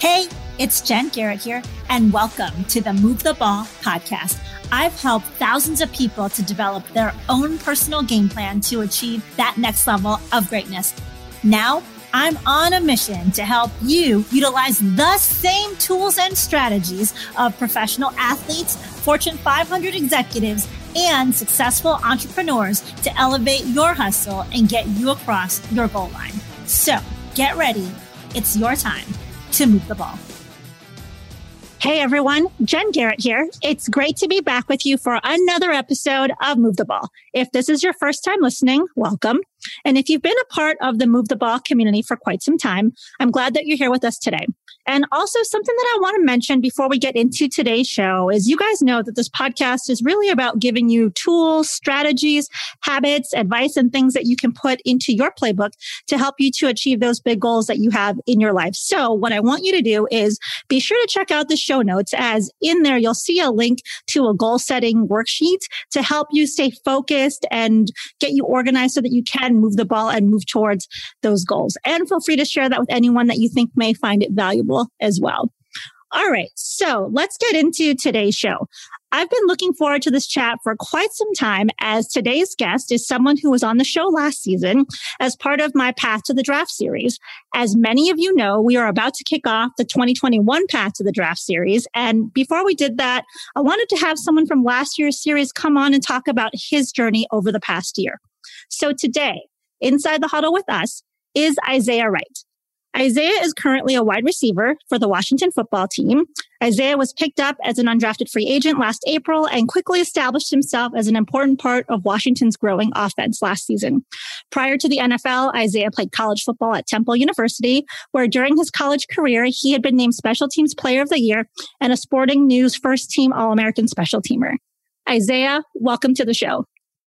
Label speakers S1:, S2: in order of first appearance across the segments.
S1: Hey, it's Jen Garrett here, and welcome to the Move the Ball podcast. I've helped thousands of people to develop their own personal game plan to achieve that next level of greatness. Now, I'm on a mission to help you utilize the same tools and strategies of professional athletes, Fortune 500 executives, and successful entrepreneurs to elevate your hustle and get you across your goal line. So get ready. It's your time to move the ball. Hey everyone, Jen Garrett here. It's great to be back with you for another episode of Move the Ball. If this is your first time listening, welcome. And if you've been a part of the Move the Ball community for quite some time, I'm glad that you're here with us today. And also something that I want to mention before we get into today's show is you guys know that this podcast is really about giving you tools, strategies, habits, advice, and things that you can put into your playbook to help you to achieve those big goals that you have in your life. So what I want you to do is be sure to check out the show notes as in there, you'll see a link to a goal setting worksheet to help you stay focused and get you organized so that you can move the ball and move towards those goals. And feel free to share that with anyone that you think may find it valuable as well. All right. So let's get into today's show. I've been looking forward to this chat for quite some time as today's guest is someone who was on the show last season as part of my Path to the Draft series. As many of you know, we are about to kick off the 2021 Path to the Draft series. And before we did that, I wanted to have someone from last year's series come on and talk about his journey over the past year. So today, inside the huddle with us is Isaiah Wright. Isaiah is currently a wide receiver for the Washington football team. Isaiah was picked up as an undrafted free agent last April and quickly established himself as an important part of Washington's growing offense last season. Prior to the NFL, Isaiah played college football at Temple University, where during his college career, he had been named Special Teams Player of the Year and a Sporting News First Team All American Special Teamer. Isaiah, welcome to the show.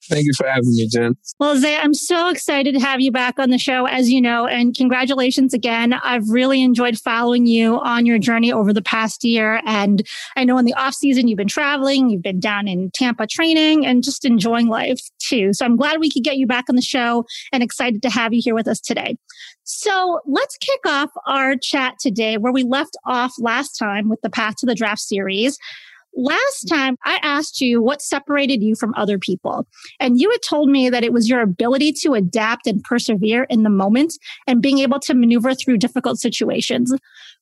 S2: Thank you for having me, Jen.
S1: Well, Zay, I'm so excited to have you back on the show, as you know, and congratulations again. I've really enjoyed following you on your journey over the past year. And I know in the off season, you've been traveling, you've been down in Tampa training and just enjoying life too. So I'm glad we could get you back on the show and excited to have you here with us today. So let's kick off our chat today where we left off last time with the Path to the Draft series. Last time I asked you what separated you from other people, and you had told me that it was your ability to adapt and persevere in the moment and being able to maneuver through difficult situations.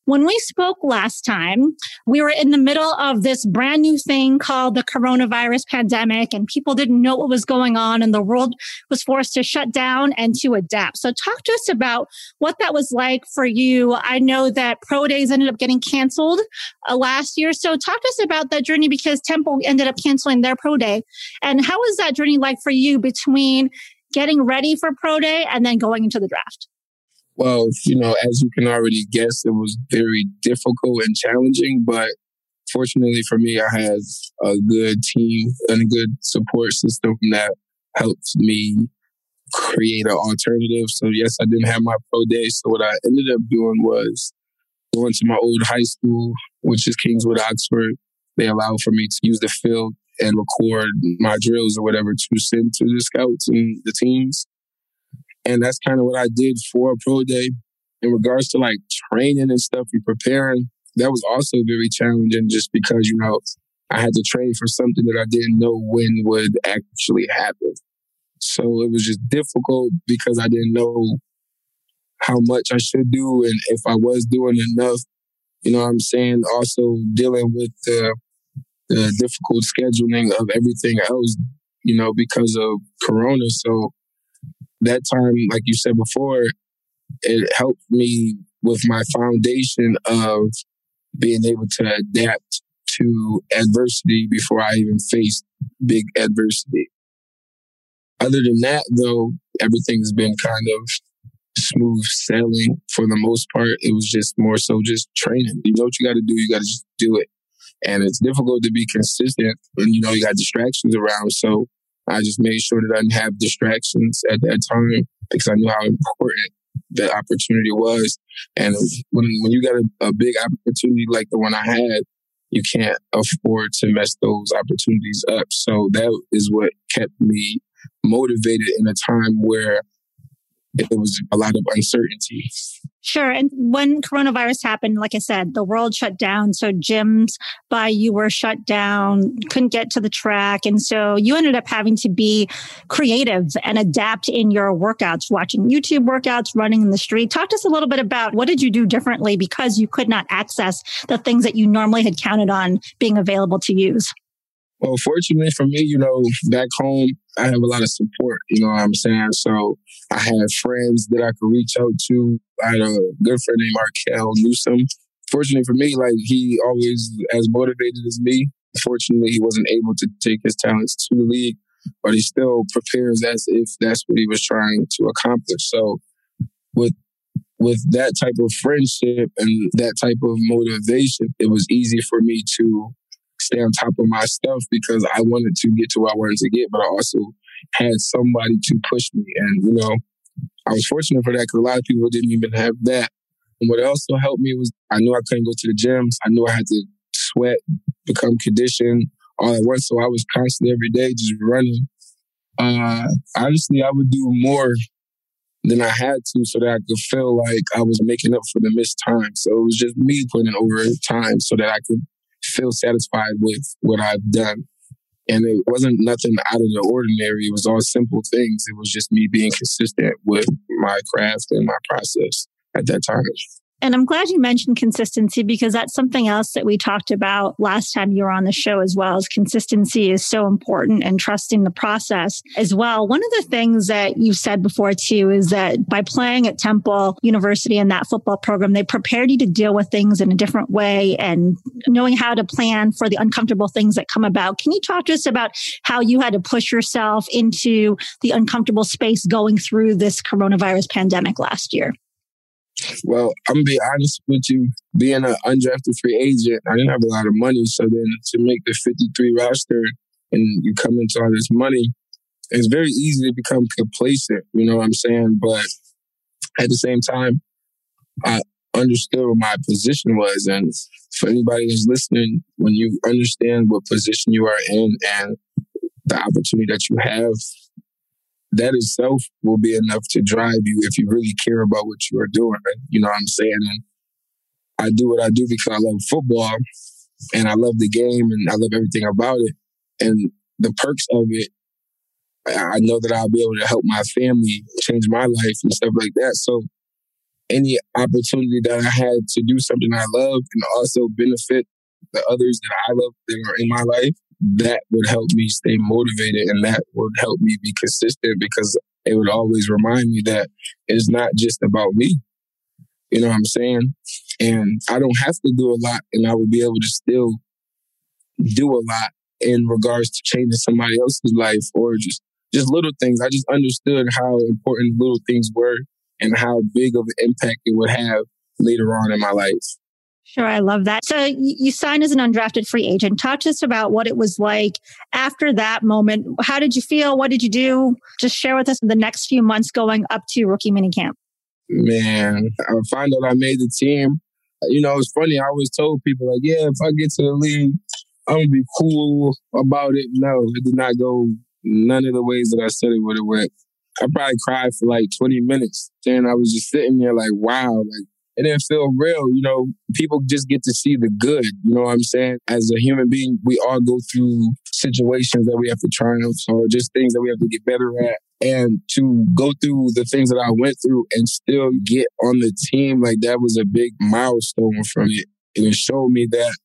S1: When we spoke last time, we were in the middle of this brand new thing called the coronavirus pandemic, and people didn't know what was going on, and the world was forced to shut down and to adapt. So, talk to us about what that was like for you. I know that pro days ended up getting canceled uh, last year. So, talk to us about that journey because Temple ended up canceling their pro day. And how was that journey like for you between getting ready for pro day and then going into the draft?
S2: Well, you know, as you can already guess, it was very difficult and challenging, but fortunately for me, I had a good team and a good support system that helped me create an alternative. So yes, I didn't have my pro day. So what I ended up doing was going to my old high school, which is Kingswood, Oxford. They allowed for me to use the field and record my drills or whatever to send to the scouts and the teams. And that's kind of what I did for a pro day. In regards to like training and stuff and preparing, that was also very challenging just because, you know, I had to train for something that I didn't know when would actually happen. So it was just difficult because I didn't know how much I should do and if I was doing enough. You know what I'm saying? Also dealing with the, the difficult scheduling of everything else, you know, because of Corona. So that time, like you said before, it helped me with my foundation of being able to adapt to adversity before I even faced big adversity. Other than that, though, everything's been kind of smooth sailing for the most part. It was just more so just training. You know what you got to do, you got to just do it. And it's difficult to be consistent when you know you got distractions around. So I just made sure that I didn't have distractions at that time because I knew how important the opportunity was. And when, when you got a, a big opportunity like the one I had, you can't afford to mess those opportunities up. So that is what kept me motivated in a time where it was a lot of uncertainty.
S1: Sure. And when coronavirus happened, like I said, the world shut down. So gyms by you were shut down, couldn't get to the track. And so you ended up having to be creative and adapt in your workouts, watching YouTube workouts, running in the street. Talk to us a little bit about what did you do differently because you could not access the things that you normally had counted on being available to use?
S2: Well, fortunately for me, you know, back home, I have a lot of support, you know what I'm saying? So I had friends that I could reach out to. I had a good friend named Markel Newsom. Fortunately for me, like he always as motivated as me. Fortunately, he wasn't able to take his talents to the league, but he still prepares as if that's what he was trying to accomplish. So with with that type of friendship and that type of motivation, it was easy for me to stay on top of my stuff because I wanted to get to where I wanted to get, but I also had somebody to push me. And, you know, I was fortunate for that because a lot of people didn't even have that. And what also helped me was I knew I couldn't go to the gyms. I knew I had to sweat, become conditioned all at once. So I was constantly every day just running. Uh, honestly, I would do more than I had to so that I could feel like I was making up for the missed time. So it was just me putting over time so that I could feel satisfied with what I've done. And it wasn't nothing out of the ordinary. It was all simple things. It was just me being consistent with my craft and my process at that time.
S1: And I'm glad you mentioned consistency because that's something else that we talked about last time you were on the show as well as consistency is so important and trusting the process as well. One of the things that you've said before too is that by playing at Temple University in that football program, they prepared you to deal with things in a different way and knowing how to plan for the uncomfortable things that come about. Can you talk to us about how you had to push yourself into the uncomfortable space going through this coronavirus pandemic last year?
S2: Well, I'm gonna be honest with you. Being an undrafted free agent, I didn't have a lot of money. So then to make the 53 roster and you come into all this money, it's very easy to become complacent. You know what I'm saying? But at the same time, I understood what my position was. And for anybody that's listening, when you understand what position you are in and the opportunity that you have that itself will be enough to drive you if you really care about what you are doing. You know what I'm saying? And I do what I do because I love football and I love the game and I love everything about it. And the perks of it, I know that I'll be able to help my family change my life and stuff like that. So any opportunity that I had to do something I love and also benefit the others that I love that are in my life, that would help me stay motivated and that would help me be consistent because it would always remind me that it's not just about me. You know what I'm saying? And I don't have to do a lot and I would be able to still do a lot in regards to changing somebody else's life or just just little things. I just understood how important little things were and how big of an impact it would have later on in my life.
S1: Sure, I love that. So you signed as an undrafted free agent. Talk to us about what it was like after that moment. How did you feel? What did you do? Just share with us the next few months going up to rookie minicamp.
S2: Man, I find out I made the team. You know, it's funny. I always told people like, yeah, if I get to the league, I'm gonna be cool about it. No, it did not go none of the ways that I said it would have went. I probably cried for like 20 minutes. Then I was just sitting there like, wow, like it didn't feel real. You know, people just get to see the good. You know what I'm saying? As a human being, we all go through situations that we have to triumph or just things that we have to get better at. And to go through the things that I went through and still get on the team, like that was a big milestone for me. And It showed me that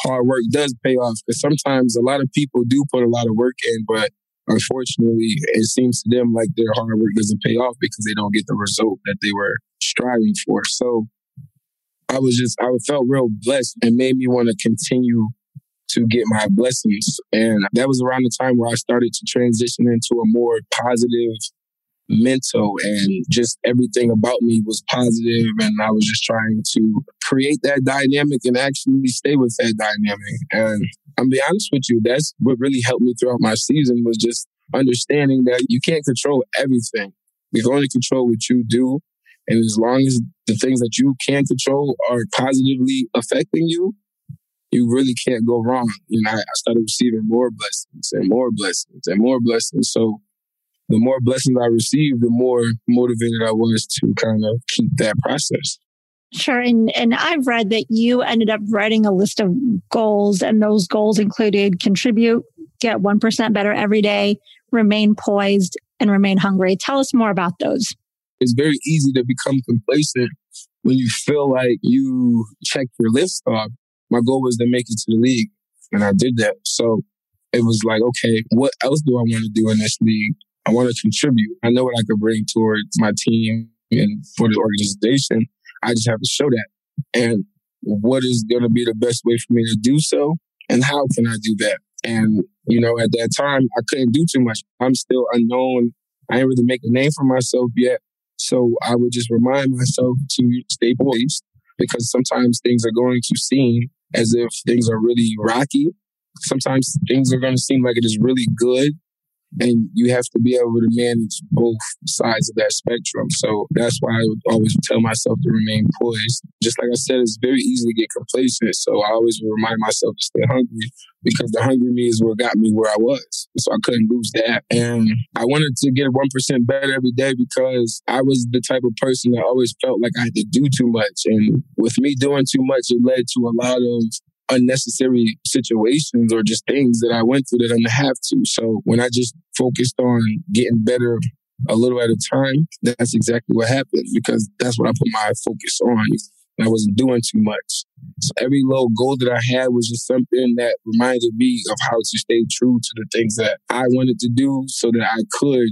S2: hard work does pay off because sometimes a lot of people do put a lot of work in, but unfortunately, it seems to them like their hard work doesn't pay off because they don't get the result that they were striving for. So I was just, I felt real blessed and made me want to continue to get my blessings. And that was around the time where I started to transition into a more positive mental and just everything about me was positive and I was just trying to create that dynamic and actually stay with that dynamic. And I'm be honest with you, that's what really helped me throughout my season was just understanding that you can't control everything. You can only control what you do and as long as the things that you can control are positively affecting you, you really can't go wrong. You know, I, started receiving more blessings and more blessings and more blessings. So the more blessings I received, the more motivated I was to kind of keep that process.
S1: Sure. And, and I've read that you ended up writing a list of goals, and those goals included contribute, get 1% better every day, remain poised, and remain hungry. Tell us more about those.
S2: It's very easy to become complacent when you feel like you check your list off. My goal was to make it to the league, and I did that. So it was like, okay, what else do I want to do in this league? I want to contribute. I know what I could bring towards my team and for the organization. I just have to show that. And what is going to be the best way for me to do so? And how can I do that? And, you know, at that time, I couldn't do too much. I'm still unknown. I ain't really make a name for myself yet. So I would just remind myself to stay poised because sometimes things are going to seem as if things are really rocky. Sometimes things are going to seem like it is really good and you have to be able to manage both sides of that spectrum. So that's why I would always tell myself to remain poised. Just like I said, it's very easy to get complacent. So I always remind myself to stay hungry because the hungry me is what got me where I was. So I couldn't lose that. And I wanted to get 1% better every day because I was the type of person that always felt like I had to do too much. And with me doing too much, it led to a lot of unnecessary situations or just things that I went through that I didn't have to. So when I just focused on getting better a little at a time, that's exactly what happened because that's what I put my focus on. I wasn't doing too much. So every little goal that I had was just something that reminded me of how to stay true to the things that I wanted to do so that I could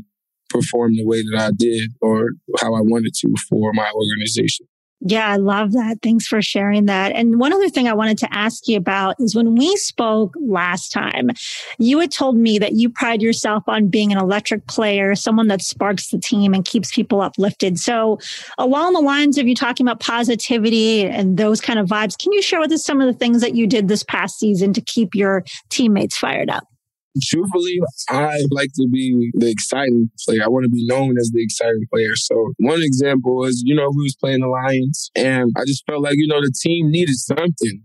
S2: perform the way that I did or how I wanted to for my organization.
S1: Yeah, I love that. Thanks for sharing that. And one other thing I wanted to ask you about is when we spoke last time, you had told me that you pride yourself on being an electric player, someone that sparks the team and keeps people uplifted. So, along the lines of you talking about positivity and those kind of vibes, can you share with us some of the things that you did this past season to keep your teammates fired up?
S2: Truthfully, I like to be the exciting player. I want to be known as the exciting player. So one example is, you know, we was playing the Lions and I just felt like, you know, the team needed something.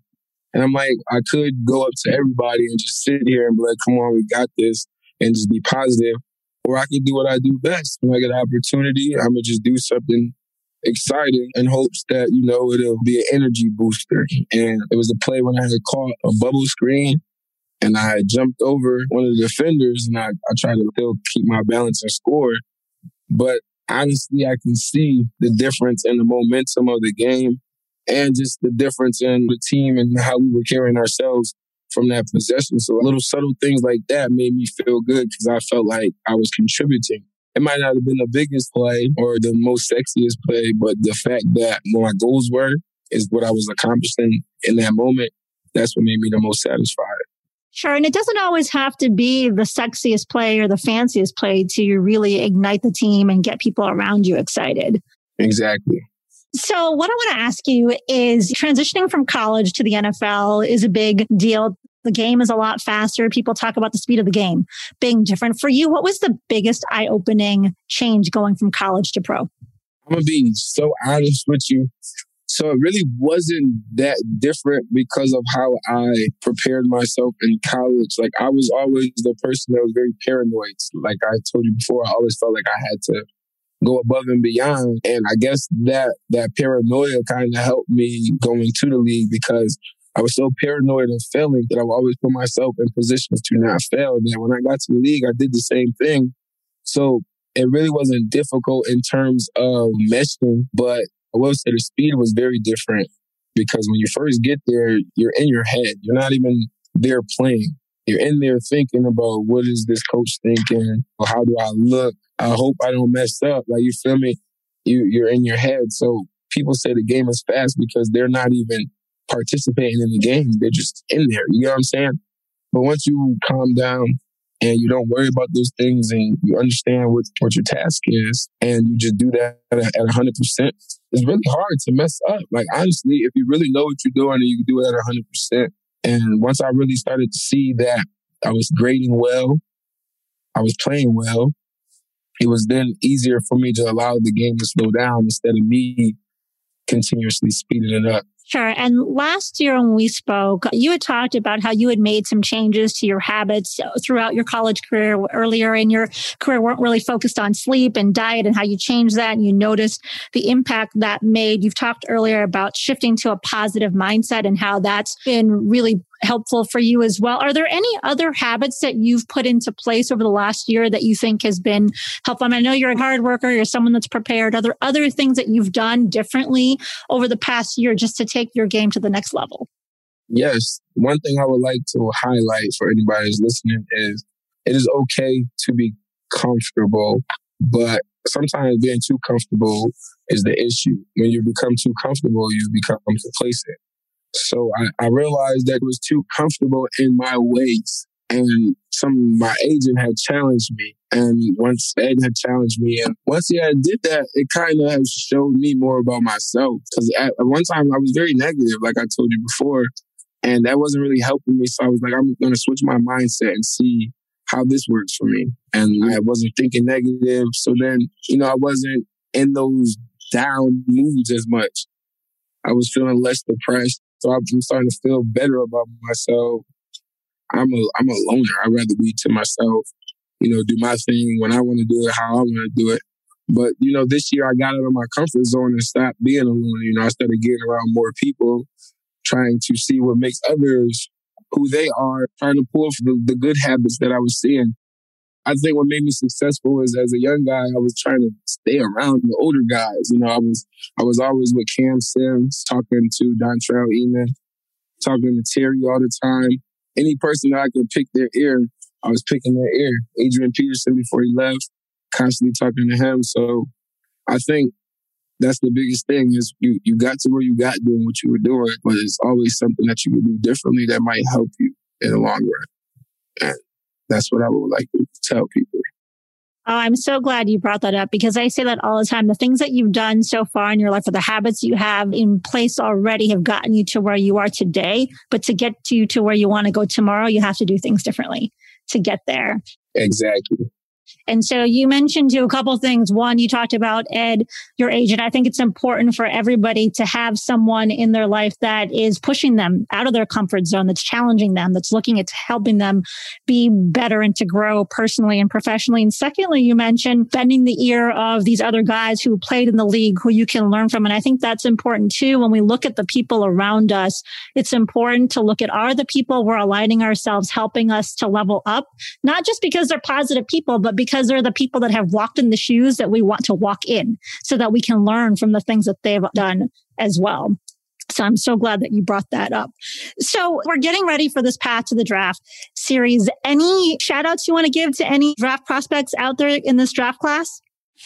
S2: And I'm like, I could go up to everybody and just sit here and be like, come on, we got this and just be positive. Or I could do what I do best. When I get an opportunity, I'm going to just do something exciting in hopes that, you know, it'll be an energy booster. And it was a play when I had caught a bubble screen and I jumped over one of the defenders and I, I tried to still keep my balance and score. But honestly, I can see the difference in the momentum of the game and just the difference in the team and how we were carrying ourselves from that possession. So little subtle things like that made me feel good because I felt like I was contributing. It might not have been the biggest play or the most sexiest play, but the fact that my goals were is what I was accomplishing in that moment. That's what made me the most satisfied.
S1: Sure. And it doesn't always have to be the sexiest play or the fanciest play to really ignite the team and get people around you excited.
S2: Exactly.
S1: So, what I want to ask you is transitioning from college to the NFL is a big deal. The game is a lot faster. People talk about the speed of the game being different. For you, what was the biggest eye opening change going from college to pro? I'm
S2: going to be so honest with you. So it really wasn't that different because of how I prepared myself in college. Like I was always the person that was very paranoid. Like I told you before, I always felt like I had to go above and beyond. And I guess that that paranoia kind of helped me going to the league because I was so paranoid of failing that I would always put myself in positions to not fail. And when I got to the league, I did the same thing. So it really wasn't difficult in terms of meshing, but I will say the speed was very different because when you first get there, you're in your head. You're not even there playing. You're in there thinking about what is this coach thinking? Or how do I look? I hope I don't mess up. Like you feel me? You you're in your head. So people say the game is fast because they're not even participating in the game. They're just in there. You know what I'm saying? But once you calm down and you don't worry about those things and you understand what, what your task is and you just do that at, at 100%, it's really hard to mess up. Like, honestly, if you really know what you're doing and you can do it at 100%. And once I really started to see that I was grading well, I was playing well, it was then easier for me to allow the game to slow down instead of me continuously speeding it up.
S1: Sure. And last year when we spoke, you had talked about how you had made some changes to your habits uh, throughout your college career. Earlier in your career, weren't really focused on sleep and diet and how you changed that and you noticed the impact that made. You've talked earlier about shifting to a positive mindset and how that's been really helpful for you as well. Are there any other habits that you've put into place over the last year that you think has been helpful? I, mean, I know you're a hard worker, you're someone that's prepared. Are there other things that you've done differently over the past year just to take your game to the next level?
S2: Yes. One thing I would like to highlight for anybody who's listening is it is okay to be comfortable, but sometimes being too comfortable is the issue. When you become too comfortable, you become complacent. So I, I realized that it was too comfortable in my ways. And some my agent had challenged me. And once Ed had challenged me, and once he had did that, it kind of showed me more about myself. Because at, at one time I was very negative, like I told you before, and that wasn't really helping me. So I was like, I'm going to switch my mindset and see how this works for me. And I wasn't thinking negative. So then, you know, I wasn't in those down moods as much. I was feeling less depressed. So I'm starting to feel better about myself. I'm a I'm a loner. I'd rather be to myself, you know, do my thing when I want to do it, how I want to do it. But you know, this year I got out of my comfort zone and stopped being alone. You know, I started getting around more people, trying to see what makes others who they are, trying to pull from the, the good habits that I was seeing. I think what made me successful is as a young guy, I was trying to stay around the older guys. You know, I was I was always with Cam Sims, talking to Dontrelle Inman, talking to Terry all the time. Any person that I could pick their ear, I was picking their ear. Adrian Peterson before he left, constantly talking to him. So I think that's the biggest thing is you you got to where you got doing what you were doing, but it's always something that you can do differently that might help you in the long run. And that's what I would like to tell people.
S1: Oh, I'm so glad you brought that up because I say that all the time. The things that you've done so far in your life or the habits you have in place already have gotten you to where you are today. But to get you to where you want to go tomorrow, you have to do things differently to get there.
S2: Exactly.
S1: And so you mentioned to a couple things. One, you talked about Ed, your agent. I think it's important for everybody to have someone in their life that is pushing them out of their comfort zone, that's challenging them, that's looking at helping them be better and to grow personally and professionally. And secondly, you mentioned bending the ear of these other guys who played in the league who you can learn from. And I think that's important too. When we look at the people around us, it's important to look at are the people we're aligning ourselves helping us to level up, not just because they're positive people, but because because they're the people that have walked in the shoes that we want to walk in so that we can learn from the things that they've done as well. So I'm so glad that you brought that up. So we're getting ready for this path to the draft series. Any shout outs you want to give to any draft prospects out there in this draft class?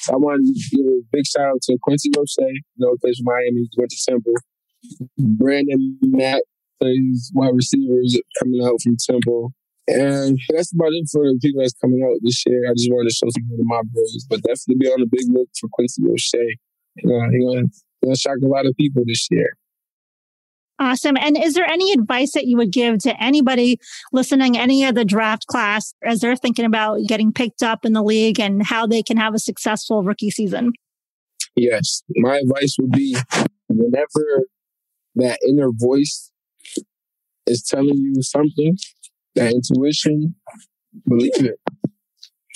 S2: I want to give a big shout out to Quincy Roche, you know, plays Miami, went to Temple. Branden Mack plays wide receivers coming out from Temple. And that's about it for the people that's coming out this year. I just wanted to show some of my bros, but definitely be on the big look for Quincy Roche. You know, he's gonna, gonna shock a lot of people this year.
S1: Awesome. And is there any advice that you would give to anybody listening, any of the draft class, as they're thinking about getting picked up in the league and how they can have a successful rookie season?
S2: Yes. My advice would be whenever that inner voice is telling you something, that intuition, believe it.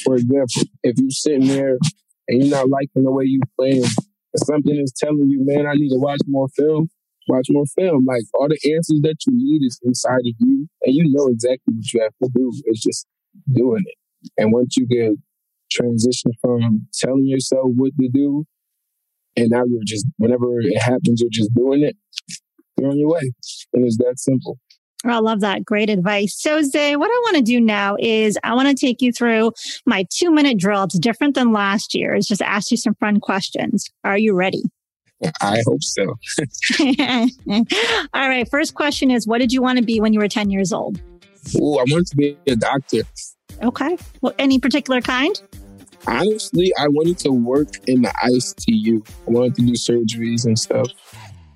S2: For example, if you're sitting there and you're not liking the way you're playing, and something is telling you, man, I need to watch more film, watch more film. Like all the answers that you need is inside of you, and you know exactly what you have to do. It's just doing it. And once you get transition from telling yourself what to do, and now you're just whenever it happens, you're just doing it. You're on your way, and it's that simple.
S1: Oh, I love that. Great advice. So, Zay, what I want to do now is I want to take you through my two minute drill. It's different than last year. It's just ask you some fun questions. Are you ready?
S2: I hope so.
S1: All right. First question is What did you want to be when you were 10 years old?
S2: Oh, I wanted to be a doctor.
S1: Okay. Well, any particular kind?
S2: Honestly, I wanted to work in the ICU. I wanted to do surgeries and stuff.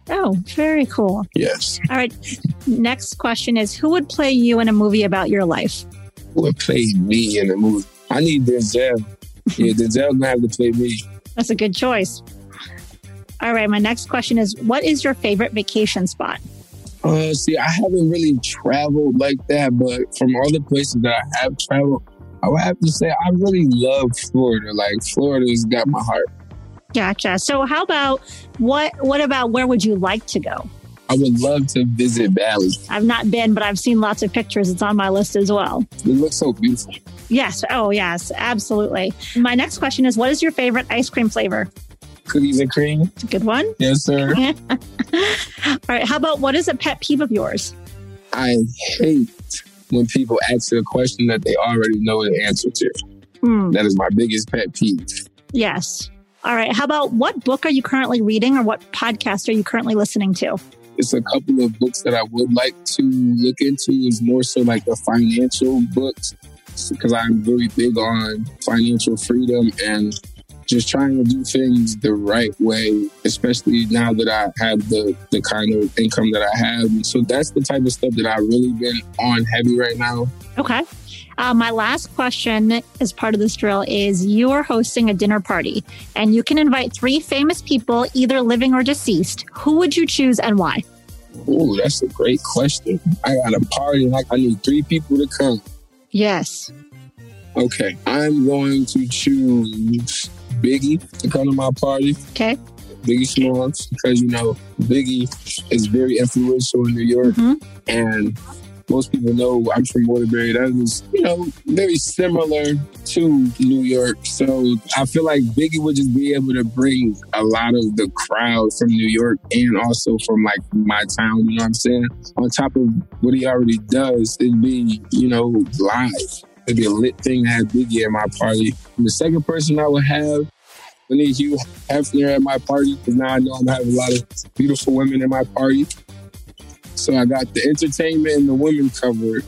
S1: Oh, very cool.
S2: Yes.
S1: All right. Next question is Who would play you in a movie about your life?
S2: Who would play me in a movie? I need Denzel. Yeah, Denzel gonna have to play me.
S1: That's a good choice. All right. My next question is What is your favorite vacation spot?
S2: Uh, see, I haven't really traveled like that, but from all the places that I have traveled, I would have to say I really love Florida. Like Florida's got my heart.
S1: Gotcha. So how about what what about where would you like to go?
S2: I would love to visit Bali.
S1: I've not been, but I've seen lots of pictures. It's on my list as well.
S2: It looks so beautiful.
S1: Yes. Oh, yes. Absolutely. My next question is What is your favorite ice cream flavor?
S2: Cookies and cream.
S1: It's a good one.
S2: Yes, sir.
S1: All right. How about what is a pet peeve of yours?
S2: I hate when people ask a question that they already know the answer to.
S1: Hmm.
S2: That is my biggest pet peeve.
S1: Yes. All right. How about what book are you currently reading or what podcast are you currently listening to?
S2: It's a couple of books that I would like to look into. Is more so like the financial books because I'm very big on financial freedom and just trying to do things the right way, especially now that I have the the kind of income that I have. So that's the type of stuff that I've really been on heavy right now.
S1: Okay. Uh, my last question as part of this drill is you are hosting a dinner party and you can invite three famous people, either living or deceased. Who would you choose and why?
S2: Oh, that's a great question. I got a party, like I need three people to come.
S1: Yes.
S2: Okay, I'm going to choose Biggie to come to my party.
S1: Okay.
S2: Biggie Smalls, because you know Biggie is very influential in New York,
S1: Mhm.
S2: and most people know I'm from Waterbury. That is, you know, very similar to New York. So I feel like Biggie would just be able to bring a lot of the crowd from New York and also from like my town. You know what I'm saying? On top of what he already does, it'd be, you know, live. It'd be a lit thing to have Biggie at my party. And the second person I would have I need Hugh Hefner at my party because now I know I'm have a lot of beautiful women in my party. So I got the entertainment and the women covered.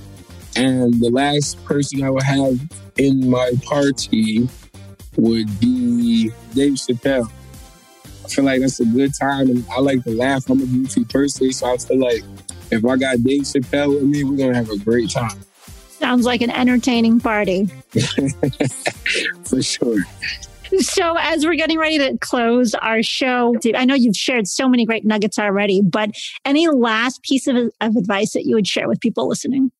S2: And the last person I would have in my party would be Dave Chappelle. I feel like that's a good time and I like to laugh. I'm a goofy person, so I feel like if I got Dave Chappelle with me, we're gonna have a great time.
S1: Sounds like an entertaining party.
S2: For sure.
S1: So, as we're getting ready to close our show, I know you've shared so many great nuggets already, but any last piece of, of advice that you would share with people listening?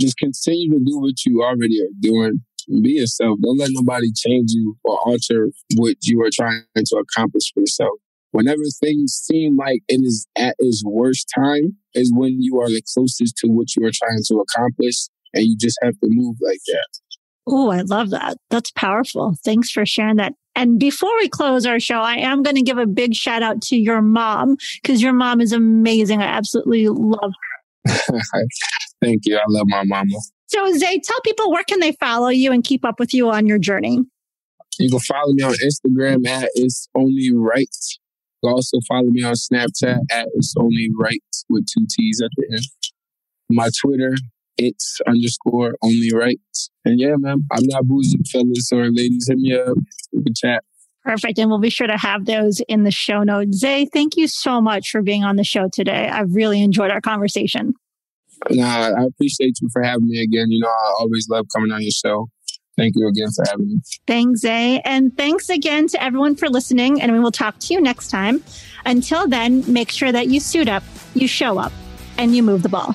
S2: just continue to do what you already are doing. Be yourself. Don't let nobody change you or alter what you are trying to accomplish for yourself. Whenever things seem like it is at its worst time, is when you are the closest to what you are trying to accomplish, and you just have to move like that.
S1: Oh, I love that. That's powerful. Thanks for sharing that. And before we close our show, I am going to give a big shout out to your mom because your mom is amazing. I absolutely love her.
S2: Thank you. I love my mama.
S1: So, Zay, tell people where can they follow you and keep up with you on your journey?
S2: You can follow me on Instagram at It's Only Right. You can also follow me on Snapchat at It's Only Right with two T's at the end. My Twitter, it's underscore only right. And yeah, man, I'm not bougie, fellas or ladies. Hit me up. We can chat.
S1: Perfect. And we'll be sure to have those in the show notes. Zay, thank you so much for being on the show today. I've really enjoyed our conversation.
S2: Nah, I appreciate you for having me again. You know, I always love coming on your show. Thank you again for having me.
S1: Thanks, Zay. And thanks again to everyone for listening. And we will talk to you next time. Until then, make sure that you suit up, you show up, and you move the ball.